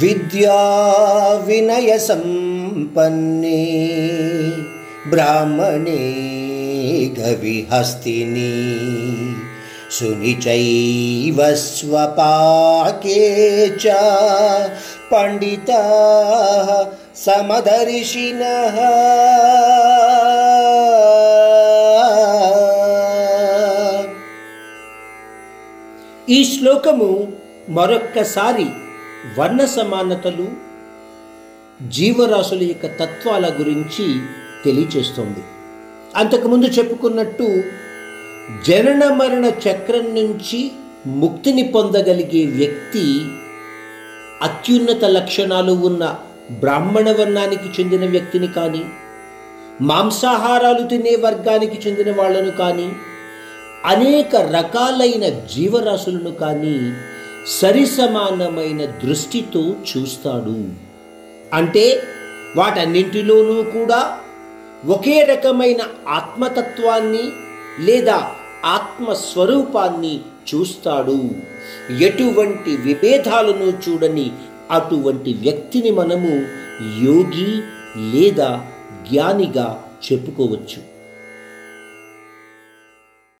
విద్యా వినయ సంపన్నే బ్రాహ్మణే గవిహస్తిని సునిచైవ స్వపాకే చ పండితా సమదర్శినః ఈ శ్లోకము మరొక్కసారి వర్ణ సమానతలు జీవరాశుల యొక్క తత్వాల గురించి తెలియచేస్తుంది. అంతకుముందు చెప్పుకున్నట్టు జనన మరణ చక్రం నుంచి ముక్తిని పొందగలిగే వ్యక్తి అత్యున్నత లక్షణాలు ఉన్న బ్రాహ్మణ వర్ణానికి చెందిన వ్యక్తిని కానీ మాంసాహారాలు తినే వర్గానికి చెందిన వాళ్ళను కానీ అనేక రకాలైన జీవరాశులను కానీ సరిసమానమైన దృష్టితో చూస్తాడు. అంటే వాటన్నింటిలోనూ కూడా ఒకే రకమైన ఆత్మతత్వాన్ని లేదా ఆత్మస్వరూపాన్ని చూస్తాడు. ఎటువంటి విభేదాలను చూడని అటువంటి వ్యక్తిని మనము యోగి లేదా జ్ఞానిగా చెప్పుకోవచ్చు.